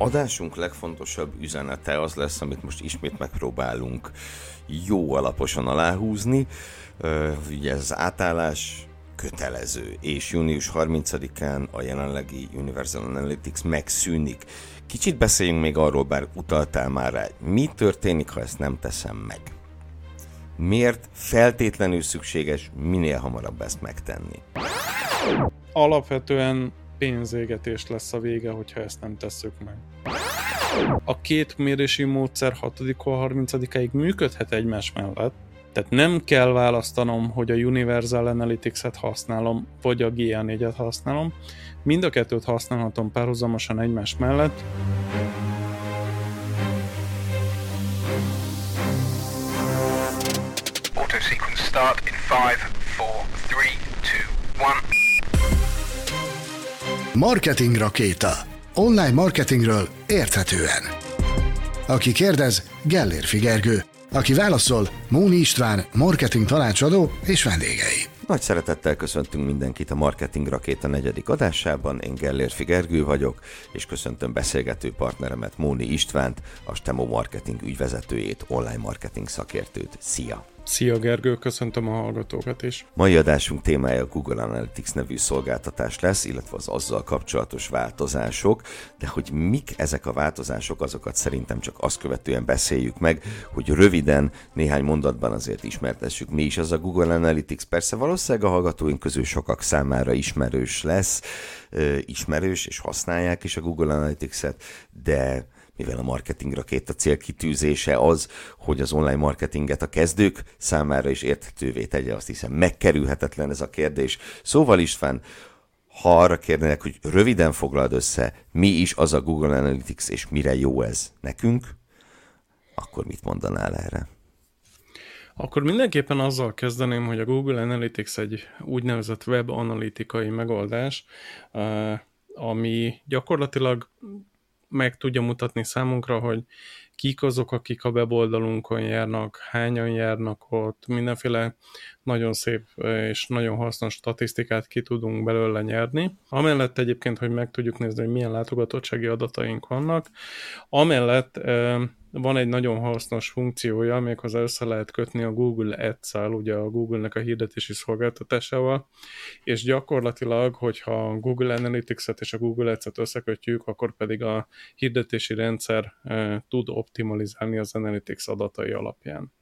adásunk legfontosabb üzenete az lesz, amit most ismét megpróbálunk jó alaposan aláhúzni. Ugye az átállás kötelező, és június 30-án a jelenlegi Universal Analytics megszűnik. Kicsit beszéljünk még arról, bár utaltál már rá, mi történik, ha ezt nem teszem meg? Miért feltétlenül szükséges minél hamarabb ezt megtenni? Alapvetően pénzégetés lesz a vége, hogyha ezt nem tesszük meg. A két mérési módszer 6-tól 30-ig működhet egymás mellett, tehát nem kell választanom, hogy a Universal Analytics-et használom, vagy a GA4-et használom. Mind a kettőt használhatom párhuzamosan egymás mellett. Auto sequence start in 5, 4, 3, 2, 1. Marketing Rakéta. Online marketingről érthetően. Aki kérdez, Gellér Figergő. Aki válaszol, Móni István, marketing tanácsadó és vendégei. Nagy szeretettel köszöntünk mindenkit a Marketing Rakéta negyedik adásában. Én Gellér Figergő vagyok, és köszöntöm beszélgető partneremet Móni Istvánt, a Stemo Marketing ügyvezetőjét, online marketing szakértőt. Szia! Szia Gergő, köszöntöm a hallgatókat is. Mai adásunk témája a Google Analytics nevű szolgáltatás lesz, illetve az azzal kapcsolatos változások, de hogy mik ezek a változások, azokat szerintem csak azt követően beszéljük meg, hogy röviden, néhány mondatban azért ismertessük, mi is az a Google Analytics. Persze valószínűleg a hallgatóink közül sokak számára ismerős lesz, ismerős, és használják is a Google Analytics-et, de mivel a marketing rakéta célkitűzése az, hogy az online marketinget a kezdők számára is érthetővé tegye, azt hiszem megkerülhetetlen ez a kérdés. Szóval István, ha arra kérnének, hogy röviden foglald össze, mi is az a Google Analytics, és mire jó ez nekünk, akkor mit mondanál erre? Akkor mindenképpen azzal kezdeném, hogy a Google Analytics egy úgynevezett web analitikai megoldás, eh, ami gyakorlatilag meg tudja mutatni számunkra, hogy kik azok, akik a weboldalunkon járnak, hányan járnak ott, mindenféle nagyon szép és nagyon hasznos statisztikát ki tudunk belőle nyerni. Amellett egyébként, hogy meg tudjuk nézni, hogy milyen látogatottsági adataink vannak, amellett van egy nagyon hasznos funkciója, méghozzá össze lehet kötni a Google Ads-szal, ugye a Google-nek a hirdetési szolgáltatásával, és gyakorlatilag, hogyha a Google Analytics-et és a Google Ads-et összekötjük, akkor pedig a hirdetési rendszer tud optimalizálni az Analytics adatai alapján.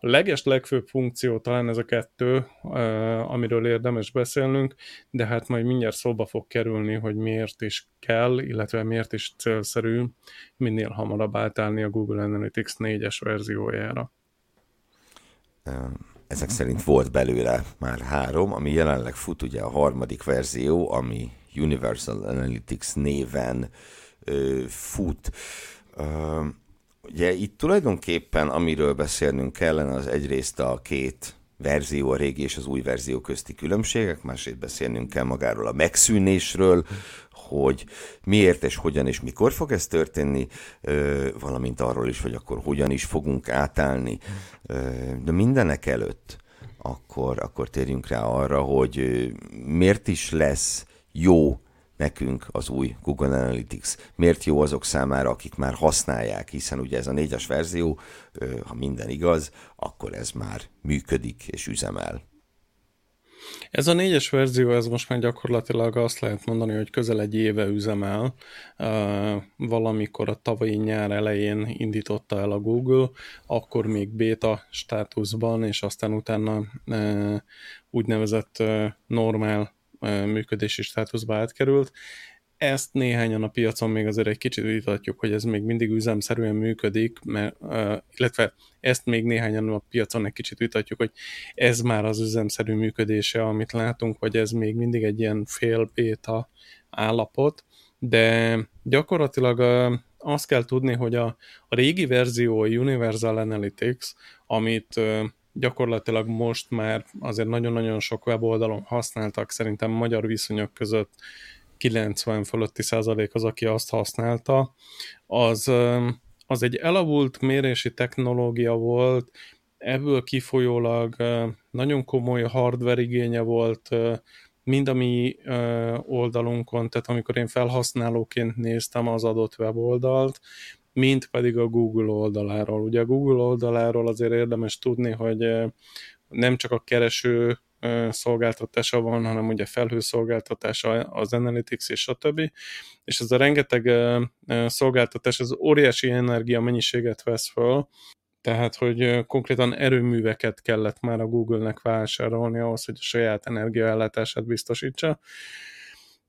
A leges legfőbb funkció talán ez a kettő, amiről érdemes beszélnünk, de hát majd mindjárt szóba fog kerülni, hogy miért is kell, illetve miért is célszerű minél hamarabb átállni a Google Analytics 4-es verziójára. Ezek szerint volt belőle már három, ami jelenleg fut ugye a harmadik verzió, ami Universal Analytics néven ö, fut. Ö, Ugye itt tulajdonképpen amiről beszélnünk kellene, az egyrészt a két verzió, a régi és az új verzió közti különbségek, másrészt beszélnünk kell magáról a megszűnésről, hogy miért és hogyan és mikor fog ez történni, valamint arról is, hogy akkor hogyan is fogunk átállni. De mindenek előtt akkor, akkor térjünk rá arra, hogy miért is lesz jó nekünk az új Google Analytics. Miért jó azok számára, akik már használják, hiszen ugye ez a négyes verzió, ha minden igaz, akkor ez már működik és üzemel. Ez a négyes verzió, ez most már gyakorlatilag azt lehet mondani, hogy közel egy éve üzemel. Valamikor a tavalyi nyár elején indította el a Google, akkor még beta státuszban, és aztán utána úgynevezett normál működési státuszba átkerült. Ezt néhányan a piacon még azért egy kicsit vitatjuk, hogy ez még mindig üzemszerűen működik, mert, illetve ezt még néhányan a piacon egy kicsit vitatjuk, hogy ez már az üzemszerű működése, amit látunk, vagy ez még mindig egy ilyen fél béta állapot, de gyakorlatilag azt kell tudni, hogy a, a régi verzió, a Universal Analytics, amit gyakorlatilag most már azért nagyon-nagyon sok weboldalon használtak, szerintem magyar viszonyok között 90 fölötti százalék az, aki azt használta, az, az egy elavult mérési technológia volt, ebből kifolyólag nagyon komoly hardware igénye volt, mind a mi oldalunkon, tehát amikor én felhasználóként néztem az adott weboldalt, mint pedig a Google oldaláról. Ugye a Google oldaláról azért érdemes tudni, hogy nem csak a kereső szolgáltatása van, hanem ugye felhőszolgáltatása, az Analytics és a többi, és ez a rengeteg szolgáltatás az óriási energia mennyiséget vesz föl, tehát, hogy konkrétan erőműveket kellett már a Google-nek vásárolni ahhoz, hogy a saját energiaellátását biztosítsa.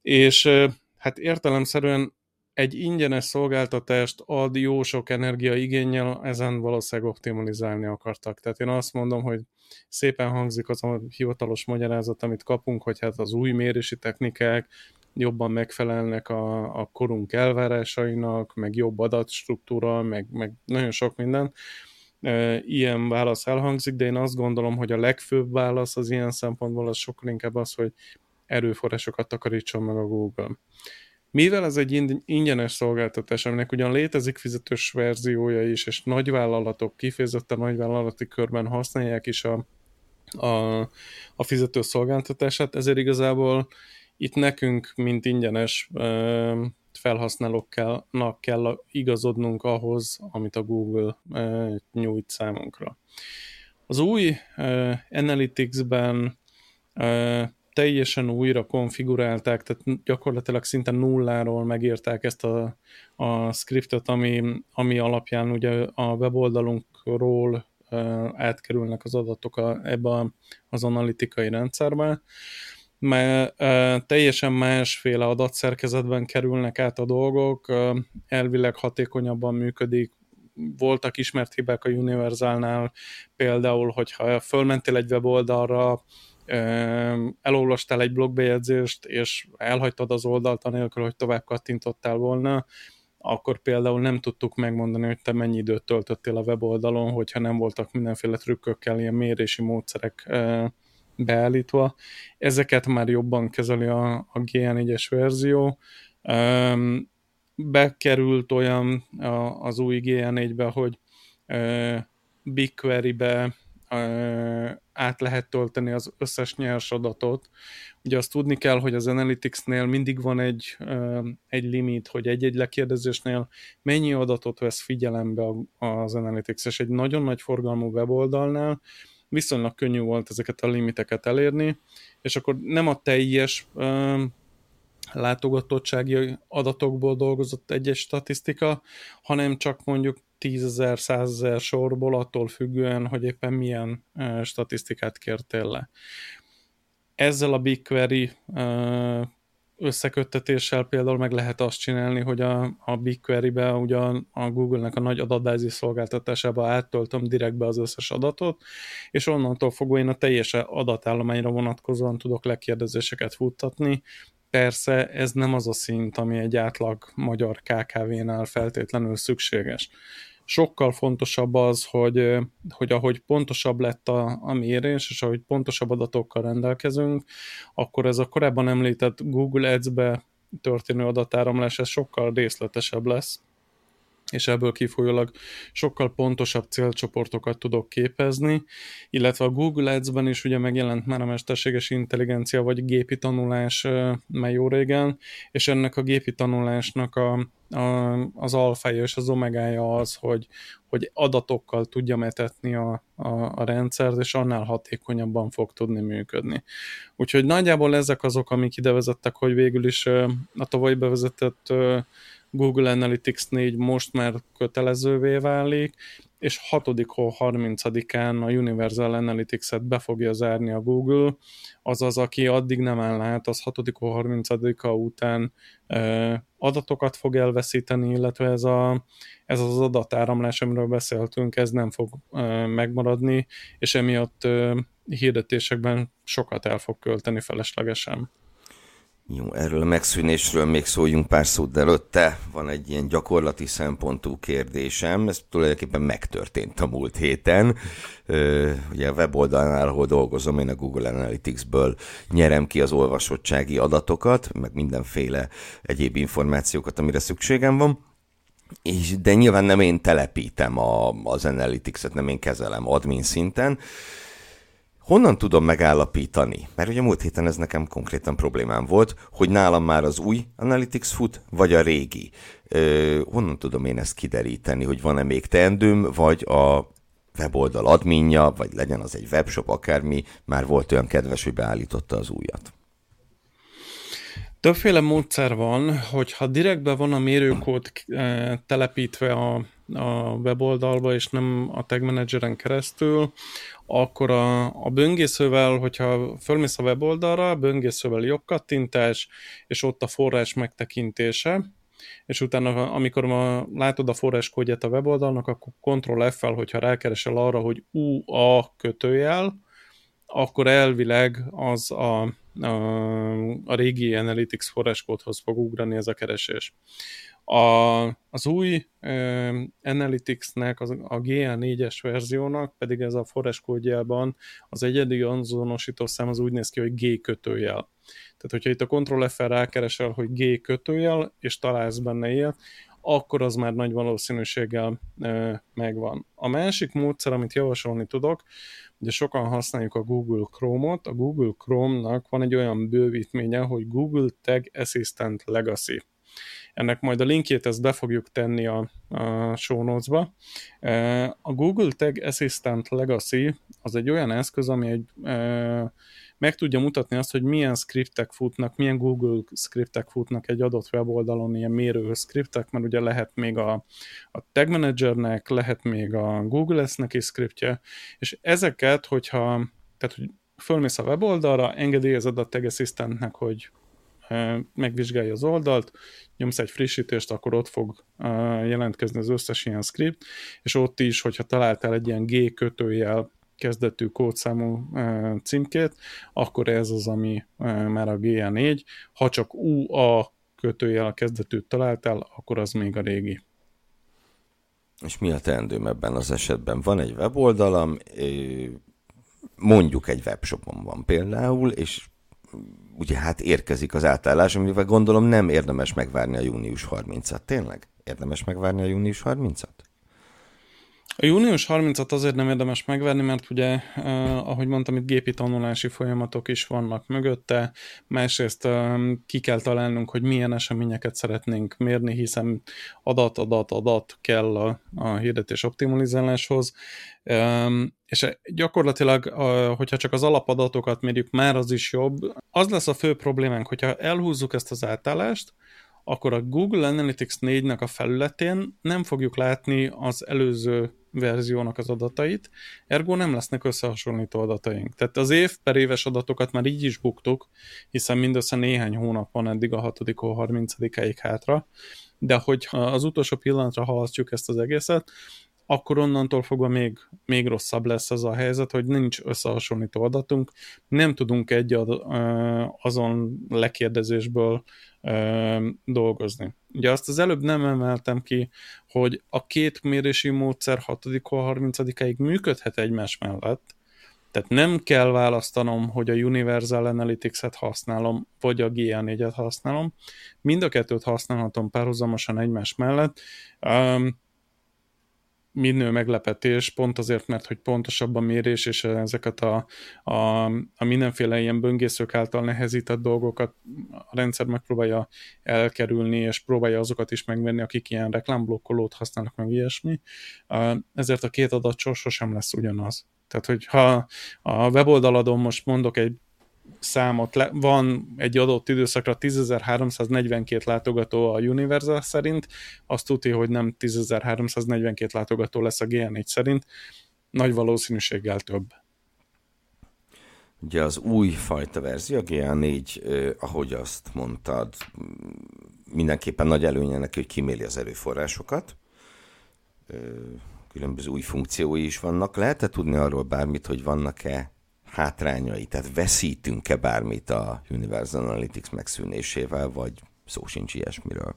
És hát értelemszerűen egy ingyenes szolgáltatást ad jó sok energia igényel, ezen valószínűleg optimalizálni akartak. Tehát én azt mondom, hogy szépen hangzik az a hivatalos magyarázat, amit kapunk, hogy hát az új mérési technikák jobban megfelelnek a, a korunk elvárásainak, meg jobb adatstruktúra, meg, meg nagyon sok minden. Ilyen válasz elhangzik, de én azt gondolom, hogy a legfőbb válasz az ilyen szempontból az sokkal inkább az, hogy erőforrásokat takarítson meg a Google. Mivel ez egy ingyenes szolgáltatás, aminek ugyan létezik fizetős verziója is, és nagyvállalatok, kifejezetten nagyvállalati körben használják is a, a, a fizető szolgáltatását, ezért igazából itt nekünk, mint ingyenes felhasználóknak kell igazodnunk ahhoz, amit a Google nyújt számunkra. Az új Analytics-ben teljesen újra konfigurálták, tehát gyakorlatilag szinte nulláról megírták ezt a, a scriptet, ami, ami alapján ugye a weboldalunkról átkerülnek az adatok a, ebbe az analitikai rendszerbe, mert teljesen másféle adatszerkezetben kerülnek át a dolgok, elvileg hatékonyabban működik, voltak ismert hibák a Universalnál, például, hogyha fölmentél egy weboldalra, elolvastál egy blogbejegyzést, és elhagytad az oldalt anélkül, hogy tovább kattintottál volna, akkor például nem tudtuk megmondani, hogy te mennyi időt töltöttél a weboldalon, hogyha nem voltak mindenféle trükkökkel, ilyen mérési módszerek beállítva. Ezeket már jobban kezeli a, a GN1-es verzió. Bekerült olyan az új GN4-be, hogy BigQuery-be át lehet tölteni az összes nyers adatot. Ugye azt tudni kell, hogy az Analytics-nél mindig van egy, egy limit, hogy egy-egy lekérdezésnél mennyi adatot vesz figyelembe az Analytics, és egy nagyon nagy forgalmú weboldalnál viszonylag könnyű volt ezeket a limiteket elérni, és akkor nem a teljes látogatottsági adatokból dolgozott egyes statisztika, hanem csak mondjuk 10.000, 100.000 sorból attól függően, hogy éppen milyen statisztikát kértél le. Ezzel a BigQuery összeköttetéssel például meg lehet azt csinálni, hogy a, a BigQuery-be, ugye a Google-nek a nagy adatbázis szolgáltatásába áttöltöm direktbe az összes adatot, és onnantól fogva én a teljes adatállományra vonatkozóan tudok lekérdezéseket futtatni, Persze ez nem az a szint, ami egy átlag magyar KKV-nál feltétlenül szükséges. Sokkal fontosabb az, hogy, hogy ahogy pontosabb lett a, a mérés, és ahogy pontosabb adatokkal rendelkezünk, akkor ez a korábban említett Google Ads-be történő adatáramlás, ez sokkal részletesebb lesz és ebből kifolyólag sokkal pontosabb célcsoportokat tudok képezni, illetve a Google Ads-ben is ugye megjelent már a mesterséges intelligencia vagy gépi tanulás már jó régen, és ennek a gépi tanulásnak a, a, az alfája és az omegája az, hogy, hogy adatokkal tudja metetni a, a, a rendszert, és annál hatékonyabban fog tudni működni. Úgyhogy nagyjából ezek azok, amik ide vezettek, hogy végül is a tavaly bevezetett Google Analytics 4 most már kötelezővé válik, és 6. hó 30-án a Universal Analytics-et be fogja zárni a Google, azaz aki addig nem áll az 6. hó 30-a után adatokat fog elveszíteni, illetve ez, a, ez az adatáramlás, amiről beszéltünk, ez nem fog megmaradni, és emiatt hirdetésekben sokat el fog költeni feleslegesen. Jó, erről a megszűnésről még szóljunk pár szót, de előtte van egy ilyen gyakorlati szempontú kérdésem, ez tulajdonképpen megtörtént a múlt héten. Ugye a weboldalnál, ahol dolgozom, én a Google Analytics-ből nyerem ki az olvasottsági adatokat, meg mindenféle egyéb információkat, amire szükségem van. És, de nyilván nem én telepítem a, az Analytics-et, nem én kezelem admin szinten, honnan tudom megállapítani, mert ugye múlt héten ez nekem konkrétan problémám volt, hogy nálam már az új Analytics fut, vagy a régi. Ö, honnan tudom én ezt kideríteni, hogy van-e még teendőm, vagy a weboldal adminja, vagy legyen az egy webshop, akármi, már volt olyan kedves, hogy beállította az újat. Többféle módszer van, hogyha direktbe van a mérőkód eh, telepítve a, a weboldalba, és nem a tag manageren keresztül, akkor a, a böngészővel, hogyha fölmész a weboldalra, böngészővel jobb kattintás, és ott a forrás megtekintése, és utána, amikor ma látod a forráskódját a weboldalnak, akkor Ctrl F-fel, hogyha rákeresel arra, hogy UA kötőjel, akkor elvileg az a, a, a régi Analytics forráskódhoz fog ugrani ez a keresés. A, az új uh, Analytics-nek, az, a GA4-es verziónak pedig ez a forráskódjában az egyedi azonosító szám az úgy néz ki, hogy G kötőjel. Tehát, hogyha itt a Ctrl F-el rákeresel, hogy G kötőjel, és találsz benne ilyet, akkor az már nagy valószínűséggel e, megvan. A másik módszer, amit javasolni tudok, ugye sokan használjuk a Google Chrome-ot, a Google Chrome-nak van egy olyan bővítménye, hogy Google Tag Assistant Legacy. Ennek majd a linkjét ezt be fogjuk tenni a, a show notes-ba. A Google Tag Assistant Legacy az egy olyan eszköz, ami egy meg tudja mutatni azt, hogy milyen skriptek futnak, milyen Google skriptek futnak egy adott weboldalon, ilyen mérő skriptek, mert ugye lehet még a, a Tag Managernek, lehet még a Google S-nek is skriptje, és ezeket, hogyha, tehát hogy fölmész a weboldalra, engedélyezed a Tag Assistantnek, hogy megvizsgálja az oldalt, nyomsz egy frissítést, akkor ott fog jelentkezni az összes ilyen script, és ott is, hogyha találtál egy ilyen G kötőjel kezdetű kódszámú címkét, akkor ez az, ami már a GA4. Ha csak UA kötőjel a kezdetűt találtál, akkor az még a régi. És mi a teendőm ebben az esetben? Van egy weboldalam, mondjuk egy webshopon van például, és ugye hát érkezik az átállás, amivel gondolom nem érdemes megvárni a június 30-at. Tényleg? Érdemes megvárni a június 30-at? A június 30-at azért nem érdemes megverni, mert ugye, eh, ahogy mondtam, itt gépi tanulási folyamatok is vannak mögötte, másrészt eh, ki kell találnunk, hogy milyen eseményeket szeretnénk mérni, hiszen adat, adat, adat kell a, a hirdetés optimalizáláshoz, eh, és gyakorlatilag, hogyha csak az alapadatokat mérjük, már az is jobb. Az lesz a fő problémánk, hogyha elhúzzuk ezt az átállást, akkor a Google Analytics 4-nek a felületén nem fogjuk látni az előző verziónak az adatait, ergo nem lesznek összehasonlító adataink. Tehát az év per éves adatokat már így is buktuk, hiszen mindössze néhány hónap van eddig a 6 30 ig hátra, de hogyha az utolsó pillanatra halasztjuk ezt az egészet, akkor onnantól fogva még, még rosszabb lesz az a helyzet, hogy nincs összehasonlító adatunk, nem tudunk egy ad, azon lekérdezésből dolgozni. Ugye azt az előbb nem emeltem ki, hogy a két mérési módszer 6-hol 30-ig működhet egymás mellett, tehát nem kell választanom, hogy a Universal Analytics-et használom, vagy a GA4-et használom. Mind a kettőt használhatom párhuzamosan egymás mellett. Minő meglepetés, pont azért, mert hogy pontosabb a mérés, és ezeket a, a, a mindenféle ilyen böngészők által nehezített dolgokat a rendszer megpróbálja elkerülni, és próbálja azokat is megvenni, akik ilyen reklámblokkolót használnak, meg ilyesmi. Ezért a két adat sosem lesz ugyanaz. Tehát, hogyha a weboldaladon most mondok egy számot, le, van egy adott időszakra 10.342 látogató a Universal szerint, azt tudja, hogy nem 10.342 látogató lesz a GN4 szerint, nagy valószínűséggel több. Ugye az új fajta verzió, a GA4, eh, ahogy azt mondtad, mindenképpen nagy előnye neki, hogy kiméli az erőforrásokat. Különböző új funkciói is vannak. Lehet-e tudni arról bármit, hogy vannak-e hátrányai, tehát veszítünk-e bármit a Universal Analytics megszűnésével, vagy szó sincs ilyesmiről?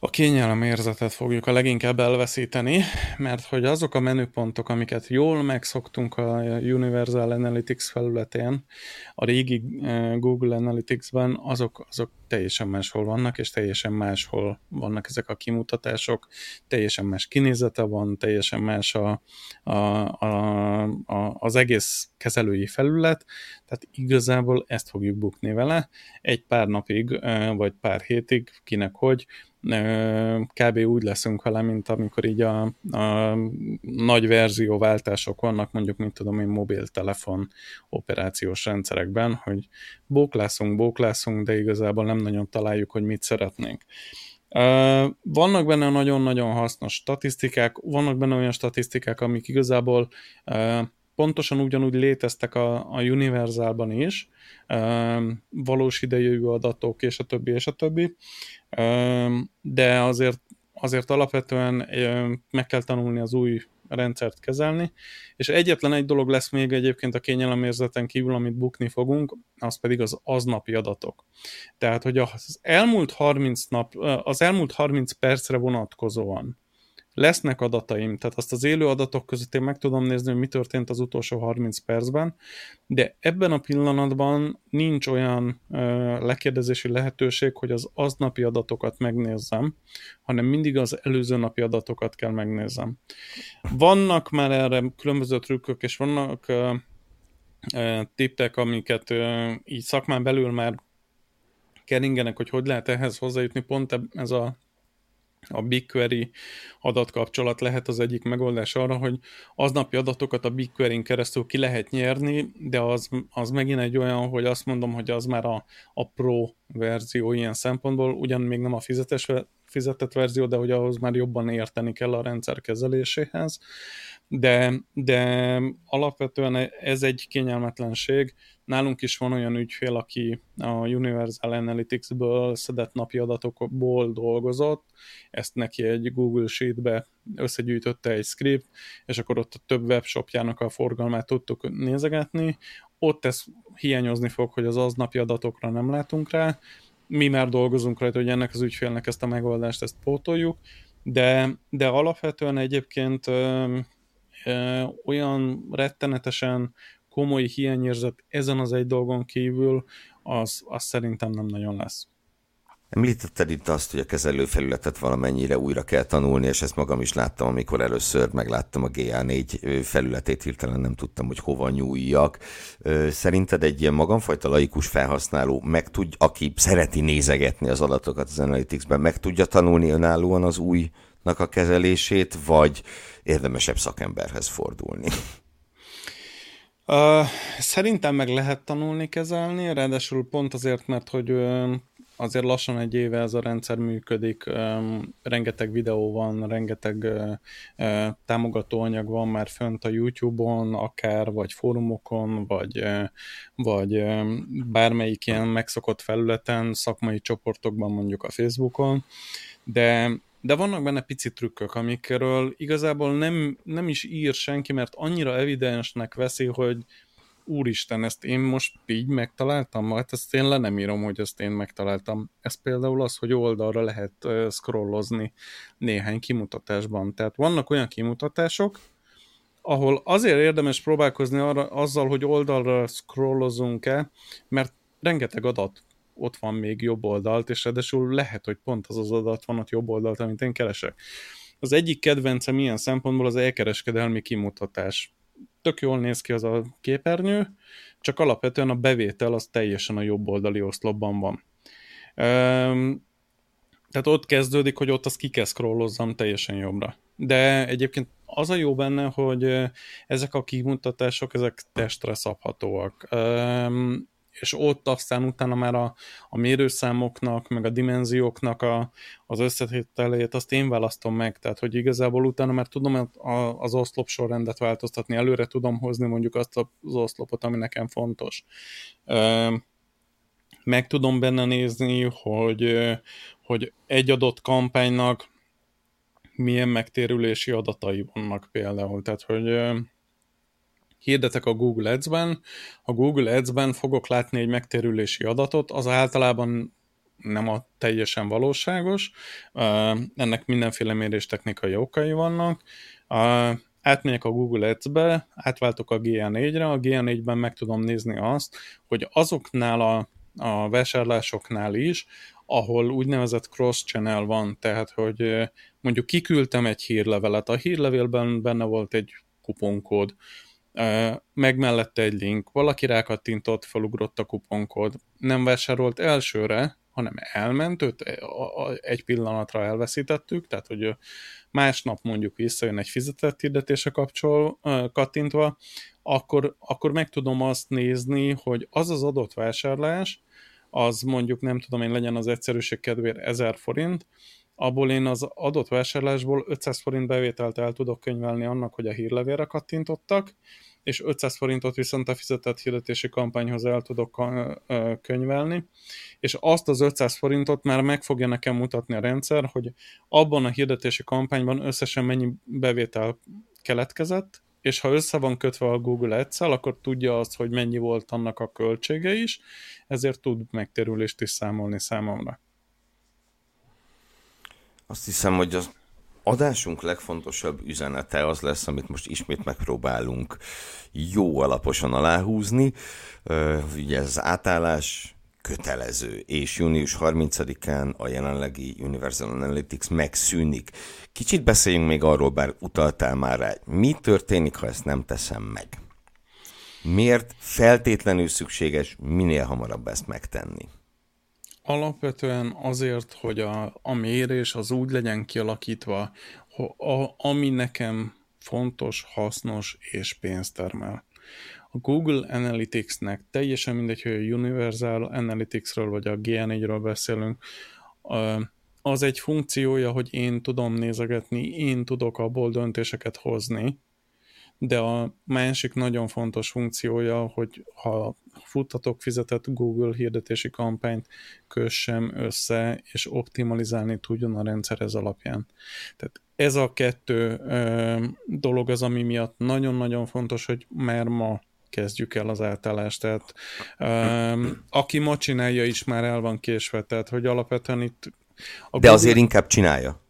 A kényelem érzetet fogjuk a leginkább elveszíteni, mert hogy azok a menüpontok, amiket jól megszoktunk a Universal Analytics felületén, a régi eh, Google Analytics-ben, azok, azok teljesen máshol vannak, és teljesen máshol vannak ezek a kimutatások, teljesen más kinézete van, teljesen más a, a, a, a, az egész kezelői felület, tehát igazából ezt fogjuk bukni vele. Egy pár napig, vagy pár hétig, kinek hogy, kb. úgy leszünk vele, mint amikor így a, a nagy verzióváltások vannak, mondjuk, mint tudom én, mobiltelefon operációs rendszerekben, hogy bóklászunk, bóklászunk, de igazából nem nagyon találjuk, hogy mit szeretnénk. Vannak benne nagyon-nagyon hasznos statisztikák, vannak benne olyan statisztikák, amik igazából pontosan ugyanúgy léteztek a, a Universalban is, valós idejű adatok, és a többi, és a többi, de azért, azért alapvetően meg kell tanulni az új rendszert kezelni, és egyetlen egy dolog lesz még egyébként a kényelemérzeten kívül, amit bukni fogunk, az pedig az aznapi adatok. Tehát, hogy az elmúlt 30 nap, az elmúlt 30 percre vonatkozóan lesznek adataim, tehát azt az élő adatok között én meg tudom nézni, hogy mi történt az utolsó 30 percben, de ebben a pillanatban nincs olyan ö, lekérdezési lehetőség, hogy az aznapi adatokat megnézzem, hanem mindig az előző napi adatokat kell megnézzem. Vannak már erre különböző trükkök, és vannak ö, ö, tippek, amiket ö, így szakmán belül már keringenek, hogy hogy lehet ehhez hozzájutni, pont ez a a BigQuery adatkapcsolat lehet az egyik megoldás arra, hogy aznapi adatokat a BigQuery-n keresztül ki lehet nyerni, de az, az megint egy olyan, hogy azt mondom, hogy az már a, a Pro verzió ilyen szempontból, ugyan még nem a fizetes, fizetett verzió, de hogy ahhoz már jobban érteni kell a rendszer kezeléséhez, de, de alapvetően ez egy kényelmetlenség, Nálunk is van olyan ügyfél, aki a Universal Analytics-ből szedett napi adatokból dolgozott, ezt neki egy Google Sheet-be összegyűjtötte egy script, és akkor ott a több webshopjának a forgalmát tudtuk nézegetni. Ott ez hiányozni fog, hogy az aznapi adatokra nem látunk rá. Mi már dolgozunk rajta, hogy ennek az ügyfélnek ezt a megoldást, ezt pótoljuk, de, de alapvetően egyébként olyan rettenetesen komoly hiányérzet ezen az egy dolgon kívül, az, az szerintem nem nagyon lesz. Említetted itt azt, hogy a kezelőfelületet valamennyire újra kell tanulni, és ezt magam is láttam, amikor először megláttam a GA4 felületét, hirtelen nem tudtam, hogy hova nyúljak. Szerinted egy ilyen magamfajta laikus felhasználó meg tud, aki szereti nézegetni az adatokat az Analytics-ben, meg tudja tanulni önállóan az újnak a kezelését, vagy érdemesebb szakemberhez fordulni? Uh, szerintem meg lehet tanulni kezelni, ráadásul pont azért, mert hogy azért lassan egy éve ez a rendszer működik, um, rengeteg videó van, rengeteg uh, támogatóanyag van már fönt a YouTube-on, akár, vagy fórumokon, vagy, uh, vagy bármelyik ilyen megszokott felületen, szakmai csoportokban, mondjuk a Facebookon, de de vannak benne pici trükkök, amikről igazából nem, nem is ír senki, mert annyira evidensnek veszi, hogy úristen, ezt én most így megtaláltam, hát ezt én le nem írom, hogy ezt én megtaláltam. Ez például az, hogy oldalra lehet scrollozni néhány kimutatásban. Tehát vannak olyan kimutatások, ahol azért érdemes próbálkozni arra, azzal, hogy oldalra scrollozunk-e, mert rengeteg adat ott van még jobb oldalt, és ráadásul lehet, hogy pont az az adat van ott jobb oldalt, amit én keresek. Az egyik kedvencem ilyen szempontból az elkereskedelmi kimutatás. Tök jól néz ki az a képernyő, csak alapvetően a bevétel az teljesen a jobb oldali oszlopban van. Üm, tehát ott kezdődik, hogy ott azt ki kell scrollozzam teljesen jobbra. De egyébként az a jó benne, hogy ezek a kimutatások, ezek testre szabhatóak. Üm, és ott aztán utána már a, a mérőszámoknak, meg a dimenzióknak a, az összetételét azt én választom meg, tehát hogy igazából utána már tudom az oszlop sorrendet változtatni, előre tudom hozni mondjuk azt az oszlopot, ami nekem fontos. Meg tudom benne nézni, hogy, hogy egy adott kampánynak milyen megtérülési adatai vannak például, tehát hogy hirdetek a Google Ads-ben, a Google Ads-ben fogok látni egy megtérülési adatot, az általában nem a teljesen valóságos, ennek mindenféle méréstechnikai okai vannak. Átmegyek a Google Ads-be, átváltok a GA4-re, a GA4-ben meg tudom nézni azt, hogy azoknál a a vásárlásoknál is, ahol úgynevezett cross-channel van, tehát hogy mondjuk kiküldtem egy hírlevelet, a hírlevélben benne volt egy kuponkód, meg mellette egy link, valaki rákattintott, felugrott a kuponkód, nem vásárolt elsőre, hanem elment, őt egy pillanatra elveszítettük, tehát hogy másnap mondjuk visszajön egy fizetett hirdetése kapcsol, kattintva, akkor, akkor meg tudom azt nézni, hogy az az adott vásárlás, az mondjuk nem tudom én legyen az egyszerűség kedvéért 1000 forint, abból én az adott vásárlásból 500 forint bevételt el tudok könyvelni annak, hogy a hírlevélre kattintottak, és 500 forintot viszont a fizetett hirdetési kampányhoz el tudok könyvelni, és azt az 500 forintot már meg fogja nekem mutatni a rendszer, hogy abban a hirdetési kampányban összesen mennyi bevétel keletkezett, és ha össze van kötve a Google ads akkor tudja azt, hogy mennyi volt annak a költsége is, ezért tud megterülést is számolni számomra. Azt hiszem, hogy az adásunk legfontosabb üzenete az lesz, amit most ismét megpróbálunk jó alaposan aláhúzni. Ugye az átállás kötelező, és június 30-án a jelenlegi Universal Analytics megszűnik. Kicsit beszéljünk még arról, bár utaltál már rá, mi történik, ha ezt nem teszem meg? Miért feltétlenül szükséges minél hamarabb ezt megtenni? Alapvetően azért, hogy a, a mérés az úgy legyen kialakítva, a, ami nekem fontos, hasznos és pénzt termel. A Google Analytics-nek teljesen mindegy, hogy a Universal Analytics-ről vagy a GN4-ről beszélünk, az egy funkciója, hogy én tudom nézegetni, én tudok abból döntéseket hozni, de a másik nagyon fontos funkciója, hogy ha futtatok fizetett Google hirdetési kampányt, kössem össze, és optimalizálni tudjon a rendszer ez alapján. Tehát ez a kettő ö, dolog az, ami miatt nagyon-nagyon fontos, hogy már ma kezdjük el az átállást. Tehát ö, aki ma csinálja is már el van késve, tehát hogy alapvetően itt... A De Google... azért inkább csinálja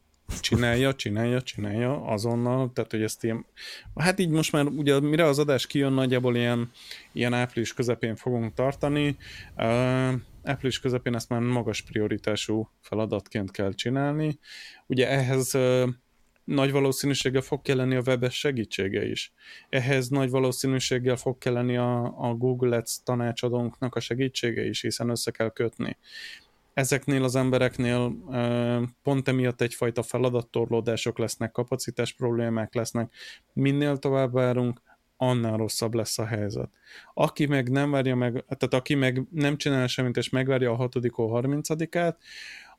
csinálja, csinálja, csinálja azonnal, tehát hogy ezt ilyen, hát így most már ugye mire az adás kijön, nagyjából ilyen, ilyen április közepén fogunk tartani, uh, április közepén ezt már magas prioritású feladatként kell csinálni, ugye ehhez uh, nagy valószínűséggel fog kelleni a webes segítsége is. Ehhez nagy valószínűséggel fog kelleni a, a Google Ads tanácsadónknak a segítsége is, hiszen össze kell kötni ezeknél az embereknél pont emiatt egyfajta feladattorlódások lesznek, kapacitás problémák lesznek. Minél tovább várunk, annál rosszabb lesz a helyzet. Aki meg nem várja meg, tehát aki meg nem csinál semmit, és megvárja a 6 30-át,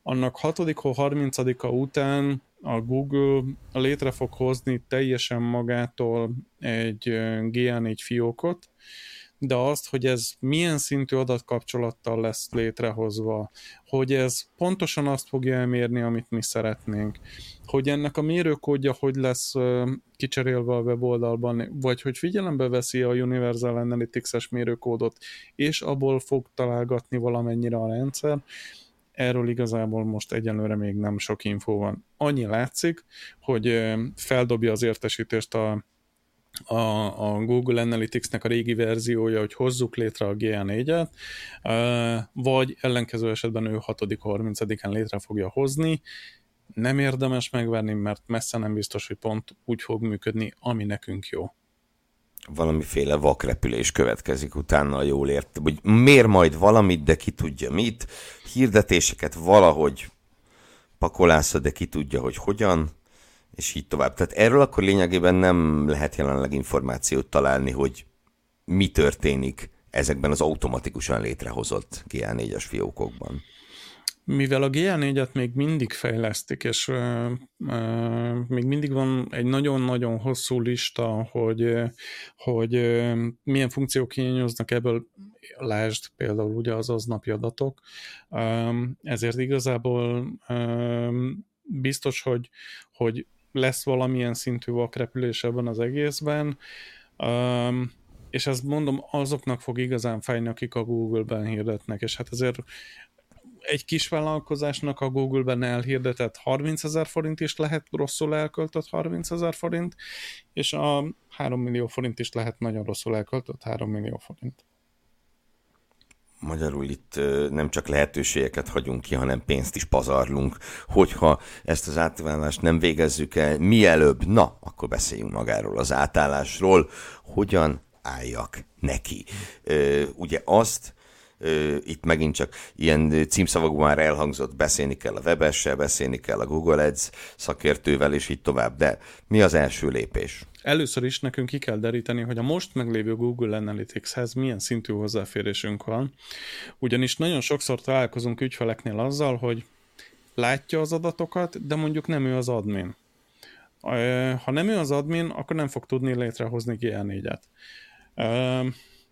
annak 6 30-a után a Google létre fog hozni teljesen magától egy GA4 fiókot, de azt, hogy ez milyen szintű adatkapcsolattal lesz létrehozva, hogy ez pontosan azt fogja elmérni, amit mi szeretnénk, hogy ennek a mérőkódja hogy lesz kicserélve a weboldalban, vagy hogy figyelembe veszi a Universal Analytics-es mérőkódot, és abból fog találgatni valamennyire a rendszer, erről igazából most egyelőre még nem sok infó van. Annyi látszik, hogy feldobja az értesítést a a, a Google Analytics-nek a régi verziója, hogy hozzuk létre a GA4-et, vagy ellenkező esetben ő 6.-30-án létre fogja hozni. Nem érdemes megvárni, mert messze nem biztos, hogy pont úgy fog működni, ami nekünk jó. Valamiféle vakrepülés következik utána, jól ért, hogy mér majd valamit, de ki tudja mit, hirdetéseket valahogy pakolásza, de ki tudja, hogy hogyan, és így tovább. Tehát erről akkor lényegében nem lehet jelenleg információt találni, hogy mi történik ezekben az automatikusan létrehozott GA4-es fiókokban. Mivel a GA4-et még mindig fejlesztik, és uh, uh, még mindig van egy nagyon-nagyon hosszú lista, hogy, hogy uh, milyen funkciók hiányoznak ebből, lásd például ugye az aznapi adatok, ezért igazából biztos, hogy, hogy lesz valamilyen szintű vakrepülés ebben az egészben, um, és ezt mondom, azoknak fog igazán fájni, akik a Google-ben hirdetnek, és hát ezért egy kis vállalkozásnak a Google-ben elhirdetett 30 ezer forint is lehet rosszul elköltött 30 ezer forint, és a 3 millió forint is lehet nagyon rosszul elköltött 3 millió forint. Magyarul itt nem csak lehetőségeket hagyunk ki, hanem pénzt is pazarlunk, hogyha ezt az átállást nem végezzük el mielőbb, na, akkor beszéljünk magáról az átállásról, hogyan álljak neki. Ugye azt, itt megint csak ilyen címszavakban már elhangzott, beszélni kell a webessel, beszélni kell a Google Ads szakértővel, és így tovább. De mi az első lépés? Először is nekünk ki kell deríteni, hogy a most meglévő Google Analytics-hez milyen szintű hozzáférésünk van. Ugyanis nagyon sokszor találkozunk ügyfeleknél azzal, hogy látja az adatokat, de mondjuk nem ő az admin. Ha nem ő az admin, akkor nem fog tudni létrehozni GL4-et.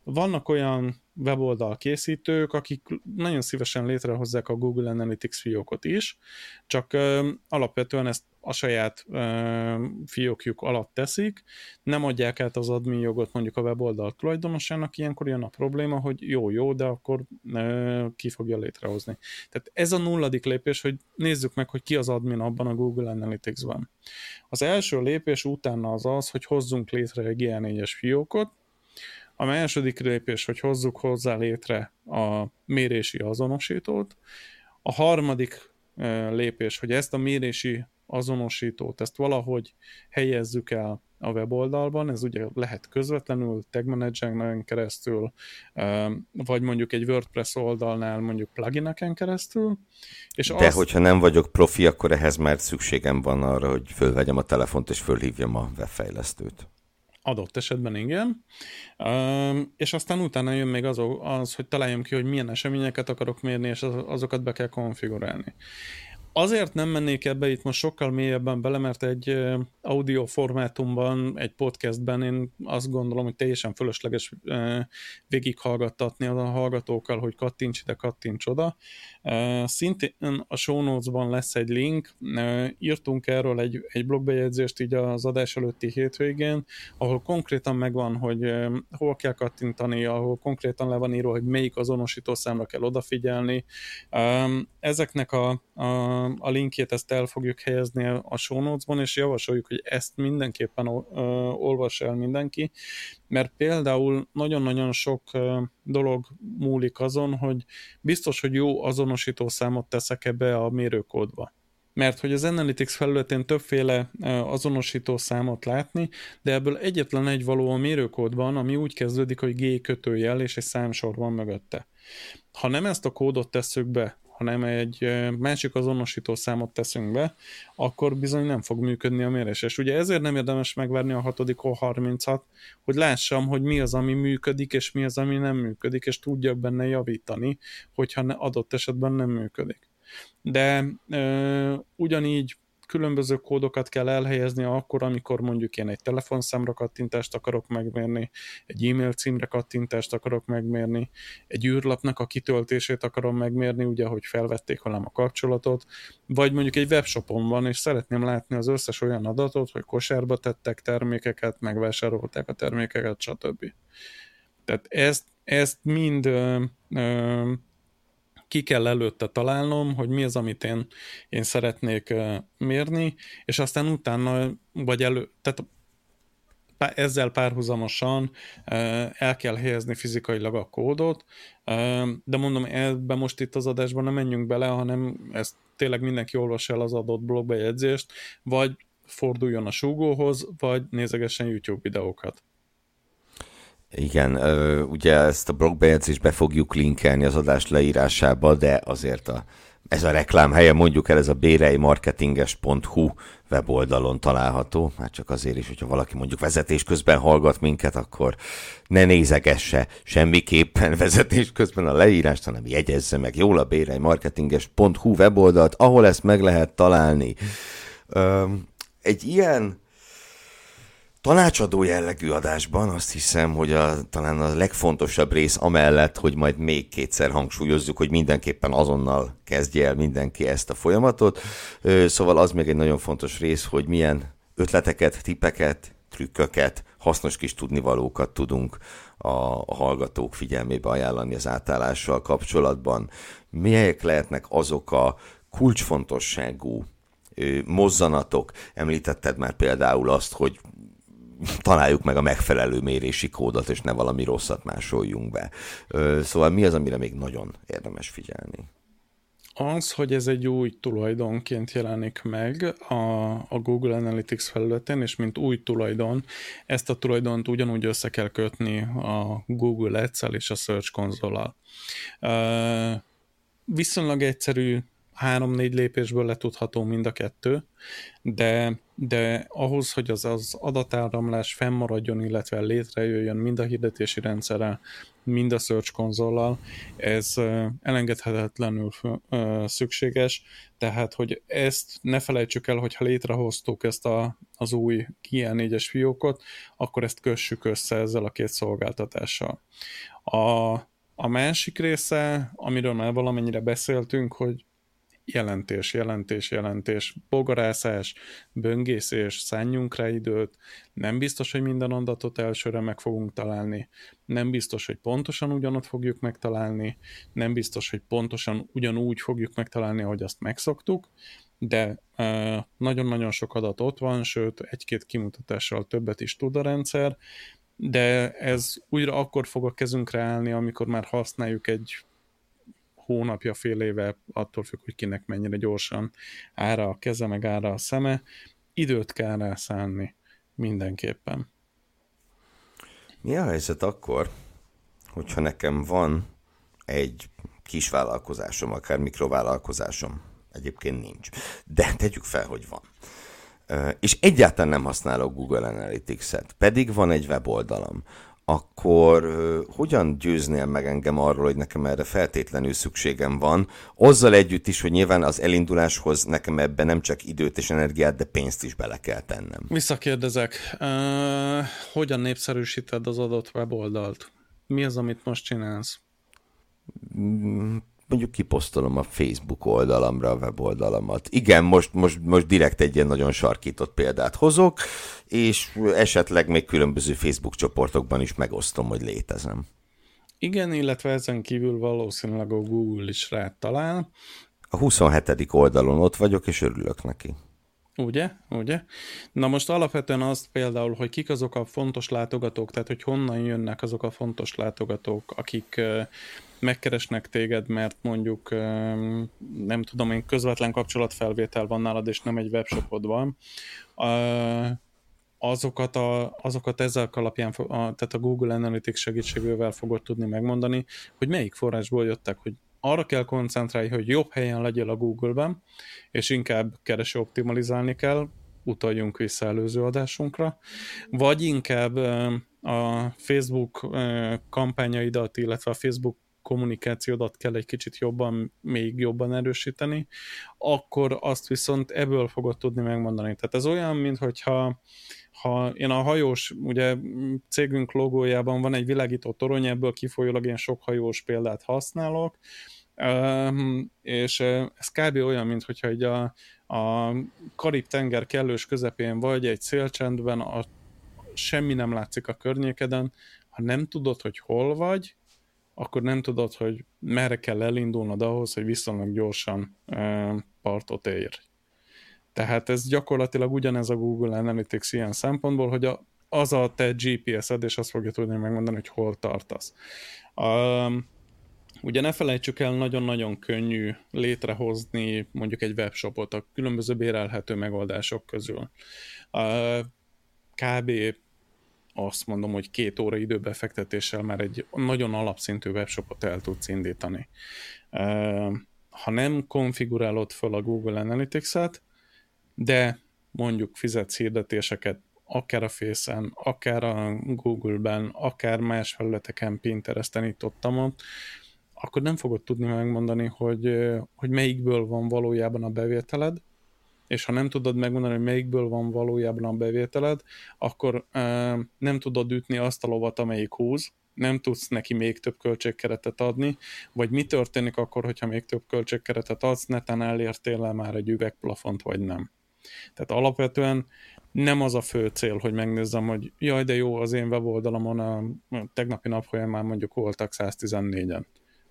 Vannak olyan weboldal készítők, akik nagyon szívesen létrehozzák a Google Analytics fiókot is, csak ö, alapvetően ezt a saját ö, fiókjuk alatt teszik, nem adják át az admin jogot mondjuk a weboldal tulajdonosának, ilyenkor jön a probléma, hogy jó-jó, de akkor ö, ki fogja létrehozni. Tehát ez a nulladik lépés, hogy nézzük meg, hogy ki az admin abban a Google Analytics-ban. Az első lépés utána az az, hogy hozzunk létre egy GL4-es fiókot, a második lépés, hogy hozzuk hozzá létre a mérési azonosítót. A harmadik lépés, hogy ezt a mérési azonosítót, ezt valahogy helyezzük el a weboldalban, ez ugye lehet közvetlenül, tag manageren keresztül, vagy mondjuk egy WordPress oldalnál mondjuk plugineken keresztül. És De azt... hogyha nem vagyok profi, akkor ehhez már szükségem van arra, hogy fölvegyem a telefont és fölhívjam a webfejlesztőt. Adott esetben igen. És aztán utána jön még az, az, hogy találjam ki, hogy milyen eseményeket akarok mérni, és azokat be kell konfigurálni. Azért nem mennék ebbe itt most sokkal mélyebben bele, mert egy audio formátumban, egy podcastben én azt gondolom, hogy teljesen fölösleges végighallgattatni a hallgatókkal, hogy kattints ide, kattints oda. Szintén a show notes-ban lesz egy link, írtunk erről egy, egy blogbejegyzést így az adás előtti hétvégén, ahol konkrétan megvan, hogy hol kell kattintani, ahol konkrétan le van írva, hogy melyik azonosító számra kell odafigyelni. Ezeknek a, a a linkjét ezt el fogjuk helyezni a show notes-ban, és javasoljuk, hogy ezt mindenképpen olvas el mindenki, mert például nagyon-nagyon sok dolog múlik azon, hogy biztos, hogy jó azonosító számot teszek ebbe a mérőkódba mert hogy az Analytics felületén többféle azonosító számot látni, de ebből egyetlen egy való a mérőkódban, ami úgy kezdődik, hogy G kötőjel és egy számsor van mögötte. Ha nem ezt a kódot tesszük be, hanem egy másik azonosító számot teszünk be, akkor bizony nem fog működni a mérés. És ugye ezért nem érdemes megvárni a 6. O30-at, hogy lássam, hogy mi az, ami működik, és mi az, ami nem működik, és tudjak benne javítani, hogyha adott esetben nem működik. De ö, ugyanígy különböző kódokat kell elhelyezni akkor, amikor mondjuk én egy telefonszámra kattintást akarok megmérni, egy e-mail címre kattintást akarok megmérni, egy űrlapnak a kitöltését akarom megmérni, ugye, hogy felvették velem a kapcsolatot, vagy mondjuk egy webshopon van, és szeretném látni az összes olyan adatot, hogy kosárba tettek termékeket, megvásárolták a termékeket, stb. Tehát ezt, ezt mind ö, ö, ki kell előtte találnom, hogy mi az, amit én, én szeretnék mérni, és aztán utána, vagy elő, tehát ezzel párhuzamosan el kell helyezni fizikailag a kódot, de mondom, ebbe most itt az adásban nem menjünk bele, hanem ezt tényleg mindenki olvassa el az adott blogbejegyzést, vagy forduljon a súgóhoz, vagy nézegessen YouTube videókat. Igen, ugye ezt a blogbejegyzést be fogjuk linkelni az adás leírásába, de azért a, ez a reklám helye, mondjuk el, ez a bérejmarketinges.hu weboldalon található, már csak azért is, hogyha valaki mondjuk vezetés közben hallgat minket, akkor ne nézegesse semmiképpen vezetés közben a leírást, hanem jegyezze meg jól a bérejmarketinges.hu weboldalt, ahol ezt meg lehet találni. Egy ilyen tanácsadó jellegű adásban azt hiszem, hogy a, talán a legfontosabb rész amellett, hogy majd még kétszer hangsúlyozzuk, hogy mindenképpen azonnal kezdje el mindenki ezt a folyamatot. Szóval az még egy nagyon fontos rész, hogy milyen ötleteket, tippeket, trükköket, hasznos kis tudnivalókat tudunk a, hallgatók figyelmébe ajánlani az átállással kapcsolatban. Melyek lehetnek azok a kulcsfontosságú mozzanatok. Említetted már például azt, hogy találjuk meg a megfelelő mérési kódot, és ne valami rosszat másoljunk be. Szóval mi az, amire még nagyon érdemes figyelni? Az, hogy ez egy új tulajdonként jelenik meg a, a Google Analytics felületén, és mint új tulajdon, ezt a tulajdont ugyanúgy össze kell kötni a Google ads és a Search Uh, viszonylag egyszerű, három-négy lépésből letudható mind a kettő, de, de ahhoz, hogy az, az adatáramlás fennmaradjon, illetve létrejöjjön mind a hirdetési rendszerrel, mind a Search konzollal, ez elengedhetetlenül szükséges, tehát, hogy ezt ne felejtsük el, hogyha létrehoztuk ezt a, az új GL 4-es fiókot, akkor ezt kössük össze ezzel a két szolgáltatással. A, a másik része, amiről már valamennyire beszéltünk, hogy jelentés, jelentés, jelentés, bogarászás, böngészés, szálljunk rá időt, nem biztos, hogy minden adatot elsőre meg fogunk találni, nem biztos, hogy pontosan ugyanott fogjuk megtalálni, nem biztos, hogy pontosan ugyanúgy fogjuk megtalálni, ahogy azt megszoktuk, de nagyon-nagyon sok adat ott van, sőt, egy-két kimutatással többet is tud a rendszer, de ez újra akkor fog a kezünkre állni, amikor már használjuk egy hónapja, fél éve, attól függ, hogy kinek mennyire gyorsan ára a keze, meg ára a szeme, időt kell rá szánni mindenképpen. Mi a helyzet akkor, hogyha nekem van egy kis vállalkozásom, akár mikrovállalkozásom, egyébként nincs, de tegyük fel, hogy van. És egyáltalán nem használok Google Analytics-et, pedig van egy weboldalam, akkor hogyan győznél meg engem arról, hogy nekem erre feltétlenül szükségem van, azzal együtt is, hogy nyilván az elinduláshoz nekem ebben nem csak időt és energiát, de pénzt is bele kell tennem. Visszakérdezek, uh, hogyan népszerűsíted az adott weboldalt? Mi az, amit most csinálsz? Mondjuk kiposztolom a Facebook oldalamra a weboldalamat. Igen, most, most, most direkt egy ilyen nagyon sarkított példát hozok, és esetleg még különböző Facebook csoportokban is megosztom, hogy létezem. Igen, illetve ezen kívül valószínűleg a Google is rá talál. A 27. oldalon ott vagyok, és örülök neki. Ugye? Ugye? Na most alapvetően azt például, hogy kik azok a fontos látogatók, tehát hogy honnan jönnek azok a fontos látogatók, akik megkeresnek téged, mert mondjuk nem tudom én, közvetlen kapcsolatfelvétel van nálad, és nem egy webshopod van, azokat, a, azokat ezzel alapján, a, tehát a Google Analytics segítségével fogod tudni megmondani, hogy melyik forrásból jöttek, hogy arra kell koncentrálni, hogy jobb helyen legyél a Google-ben, és inkább kereső optimalizálni kell, utaljunk vissza előző adásunkra, vagy inkább a Facebook kampányaidat, illetve a Facebook kommunikációdat kell egy kicsit jobban, még jobban erősíteni, akkor azt viszont ebből fogod tudni megmondani. Tehát ez olyan, mintha ha én a hajós, ugye cégünk logójában van egy világító torony, ebből kifolyólag én sok hajós példát használok, és ez kb. olyan, mint hogyha egy a, a Karib-tenger kellős közepén vagy egy szélcsendben, a, semmi nem látszik a környékeden, ha nem tudod, hogy hol vagy, akkor nem tudod, hogy merre kell elindulnod ahhoz, hogy viszonylag gyorsan partot érj. Tehát ez gyakorlatilag ugyanez a Google Analytics ilyen szempontból, hogy a, az a te GPS-ed, és azt fogja tudni megmondani, hogy hol tartasz. Um, ugye ne felejtsük el, nagyon-nagyon könnyű létrehozni mondjuk egy webshopot a különböző bérelhető megoldások közül. Uh, kb azt mondom, hogy két óra időbefektetéssel már egy nagyon alapszintű webshopot el tudsz indítani. Ha nem konfigurálod fel a Google Analytics-et, de mondjuk fizetsz hirdetéseket akár a Face-en, akár a Google-ben, akár más felületeken, Pinteresten, itt ott, ott akkor nem fogod tudni megmondani, hogy, hogy melyikből van valójában a bevételed, és ha nem tudod megmondani, hogy melyikből van valójában a bevételed, akkor uh, nem tudod ütni azt a lovat, amelyik húz, nem tudsz neki még több költségkeretet adni, vagy mi történik akkor, hogyha még több költségkeretet adsz, netán elértél le már egy üvegplafont, vagy nem. Tehát alapvetően nem az a fő cél, hogy megnézzem, hogy jaj, de jó, az én weboldalamon a tegnapi nap folyamán mondjuk voltak 114-en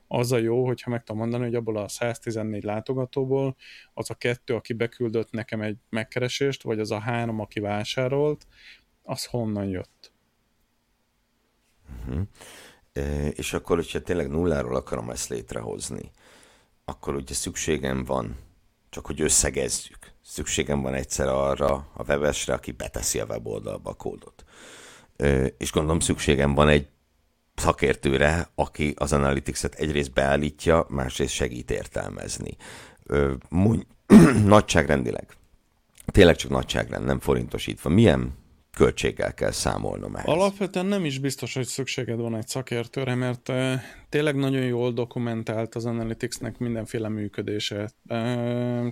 az a jó, hogyha meg tudom mondani, hogy abból a 114 látogatóból az a kettő, aki beküldött nekem egy megkeresést, vagy az a három, aki vásárolt, az honnan jött. Uh-huh. E, és akkor, hogyha tényleg nulláról akarom ezt létrehozni, akkor ugye szükségem van, csak hogy összegezzük, szükségem van egyszer arra a webesre, aki beteszi a weboldalba a kódot. E, és gondolom szükségem van egy szakértőre, aki az Analytics-et egyrészt beállítja, másrészt segít értelmezni. Ö, mondj, nagyságrendileg. Tényleg csak nagyságrend, nem forintosítva. Milyen költséggel kell számolnom ehhez? Alapvetően nem is biztos, hogy szükséged van egy szakértőre, mert tényleg nagyon jól dokumentált az Analyticsnek mindenféle működése.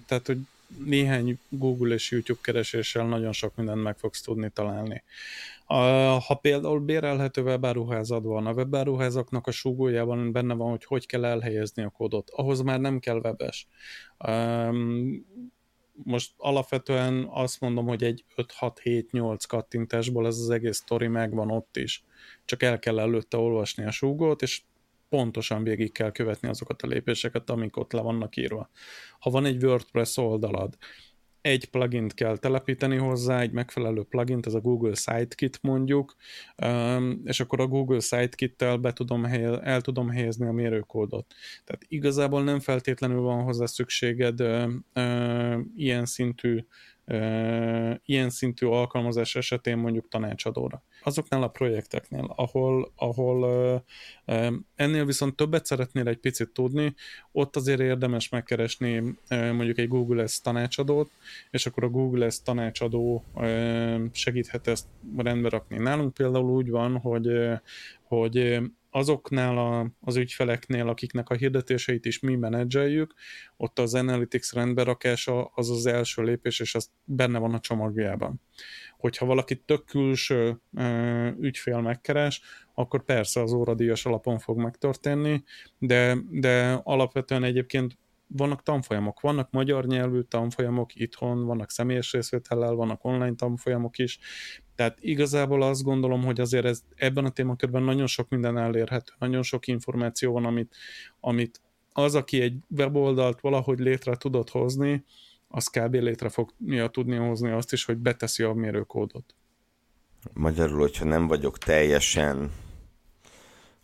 Tehát, hogy néhány Google és YouTube kereséssel nagyon sok mindent meg fogsz tudni találni. Ha például bérelhető webáruházad van, a webáruházaknak a súgójában benne van, hogy hogy kell elhelyezni a kódot. Ahhoz már nem kell webes. Most alapvetően azt mondom, hogy egy 5-6-7-8 kattintásból ez az egész sztori megvan ott is. Csak el kell előtte olvasni a súgót, és pontosan végig kell követni azokat a lépéseket, amik ott le vannak írva. Ha van egy WordPress oldalad, egy plugint kell telepíteni hozzá, egy megfelelő plugint, ez a Google Sitekit mondjuk, és akkor a Google Sitekit-tel be tudom el tudom helyezni a mérőkódot. Tehát igazából nem feltétlenül van hozzá szükséged ilyen szintű ilyen szintű alkalmazás esetén mondjuk tanácsadóra. Azoknál a projekteknél, ahol, ahol ennél viszont többet szeretnél egy picit tudni, ott azért érdemes megkeresni mondjuk egy Google S tanácsadót, és akkor a Google S tanácsadó segíthet ezt rendbe rakni. Nálunk például úgy van, hogy, hogy azoknál a, az ügyfeleknél, akiknek a hirdetéseit is mi menedzseljük, ott az Analytics rendberakása az az első lépés, és az benne van a csomagjában. Hogyha valaki tök külső ö, ügyfél megkeres, akkor persze az óradíjas alapon fog megtörténni, de, de alapvetően egyébként vannak tanfolyamok, vannak magyar nyelvű tanfolyamok itthon, vannak személyes részvétellel, vannak online tanfolyamok is, tehát igazából azt gondolom, hogy azért ez, ebben a témakörben nagyon sok minden elérhető, nagyon sok információ van, amit, amit az, aki egy weboldalt valahogy létre tudott hozni, az kb. létre fogja tudni hozni azt is, hogy beteszi a mérőkódot. Magyarul, hogyha nem vagyok teljesen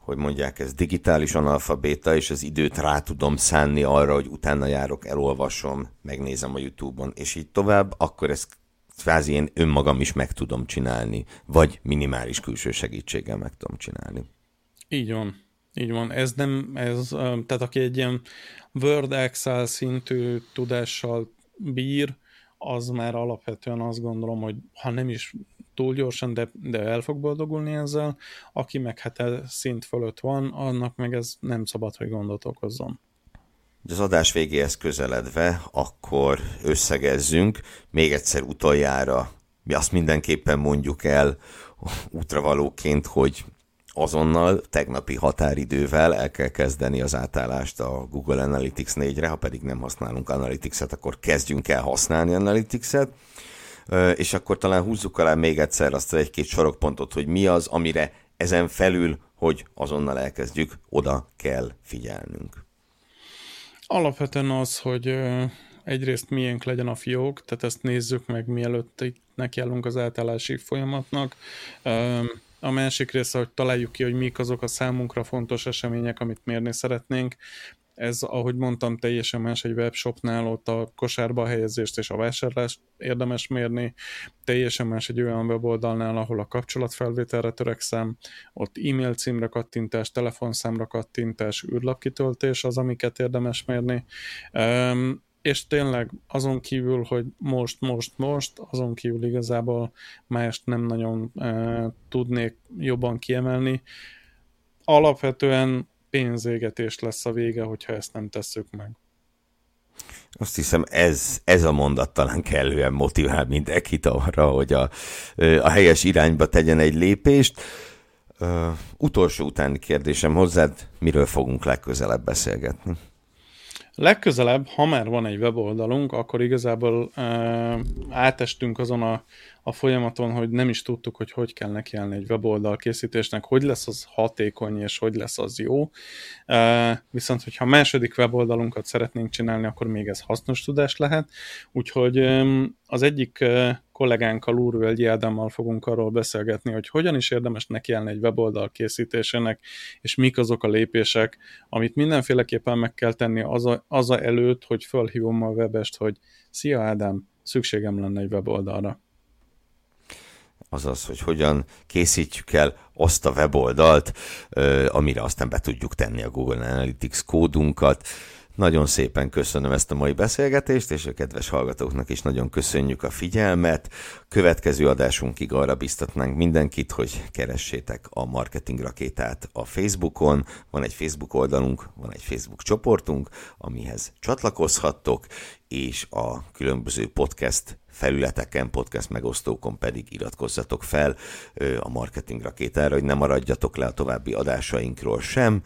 hogy mondják, ez digitális analfabéta, és az időt rá tudom szánni arra, hogy utána járok, elolvasom, megnézem a YouTube-on, és így tovább, akkor ezt kvázi én önmagam is meg tudom csinálni, vagy minimális külső segítséggel meg tudom csinálni. Így van. Így van. Ez nem, ez, tehát aki egy ilyen Word Excel szintű tudással bír, az már alapvetően azt gondolom, hogy ha nem is túl gyorsan, de, de el fog boldogulni ezzel. Aki meg hát szint fölött van, annak meg ez nem szabad, hogy gondot okozzon. Az adás végéhez közeledve, akkor összegezzünk. Még egyszer utoljára, mi azt mindenképpen mondjuk el útravalóként, hogy azonnal, tegnapi határidővel el kell kezdeni az átállást a Google Analytics 4-re, ha pedig nem használunk Analytics-et, akkor kezdjünk el használni Analytics-et és akkor talán húzzuk alá még egyszer azt egy-két sorokpontot, hogy mi az, amire ezen felül, hogy azonnal elkezdjük, oda kell figyelnünk. Alapvetően az, hogy egyrészt miénk legyen a fiók, tehát ezt nézzük meg, mielőtt itt nekiállunk az átállási folyamatnak. A másik része, hogy találjuk ki, hogy mik azok a számunkra fontos események, amit mérni szeretnénk. Ez, ahogy mondtam, teljesen más egy webshopnál, ott a kosárba helyezést és a vásárlást érdemes mérni, teljesen más egy olyan weboldalnál, ahol a kapcsolatfelvételre törekszem, ott e-mail címre kattintás, telefonszámra kattintás, űrlapkitöltés az, amiket érdemes mérni. Um, és tényleg azon kívül, hogy most, most, most, azon kívül igazából mást nem nagyon e, tudnék jobban kiemelni. Alapvetően pénzégetés lesz a vége, hogyha ezt nem tesszük meg. Azt hiszem, ez, ez a mondat talán kellően motivál mindenkit arra, hogy a, a helyes irányba tegyen egy lépést. Uh, utolsó utáni kérdésem hozzád, miről fogunk legközelebb beszélgetni? Legközelebb, ha már van egy weboldalunk, akkor igazából uh, átestünk azon a, a folyamaton, hogy nem is tudtuk, hogy hogy kell nekiállni egy weboldal készítésnek, hogy lesz az hatékony, és hogy lesz az jó. Viszont, hogyha második weboldalunkat szeretnénk csinálni, akkor még ez hasznos tudás lehet. Úgyhogy az egyik kollégánkkal, Úrvölgyi Ádámmal fogunk arról beszélgetni, hogy hogyan is érdemes nekiállni egy weboldal készítésének, és mik azok a lépések, amit mindenféleképpen meg kell tenni az a, az a előtt, hogy felhívom a webest, hogy szia Ádám, szükségem lenne egy weboldalra azaz, hogy hogyan készítjük el azt a weboldalt, amire aztán be tudjuk tenni a Google Analytics kódunkat. Nagyon szépen köszönöm ezt a mai beszélgetést, és a kedves hallgatóknak is nagyon köszönjük a figyelmet. Következő adásunkig arra biztatnánk mindenkit, hogy keressétek a Marketing Rakétát a Facebookon. Van egy Facebook oldalunk, van egy Facebook csoportunk, amihez csatlakozhattok, és a különböző podcast felületeken, podcast megosztókon pedig iratkozzatok fel a Marketing Rakétára, hogy ne maradjatok le a további adásainkról sem.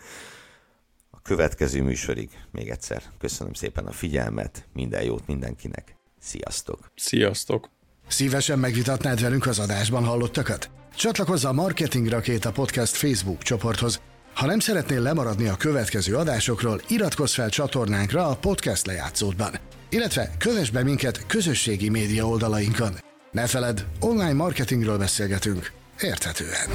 Következő műsorig még egyszer köszönöm szépen a figyelmet, minden jót mindenkinek. Sziasztok! Sziasztok! Szívesen megvitatnád velünk az adásban hallottakat? Csatlakozz a Marketing Rakéta Podcast Facebook csoporthoz. Ha nem szeretnél lemaradni a következő adásokról, iratkozz fel csatornánkra a podcast lejátszódban illetve kövess be minket közösségi média oldalainkon. Ne feled, online marketingről beszélgetünk, érthetően.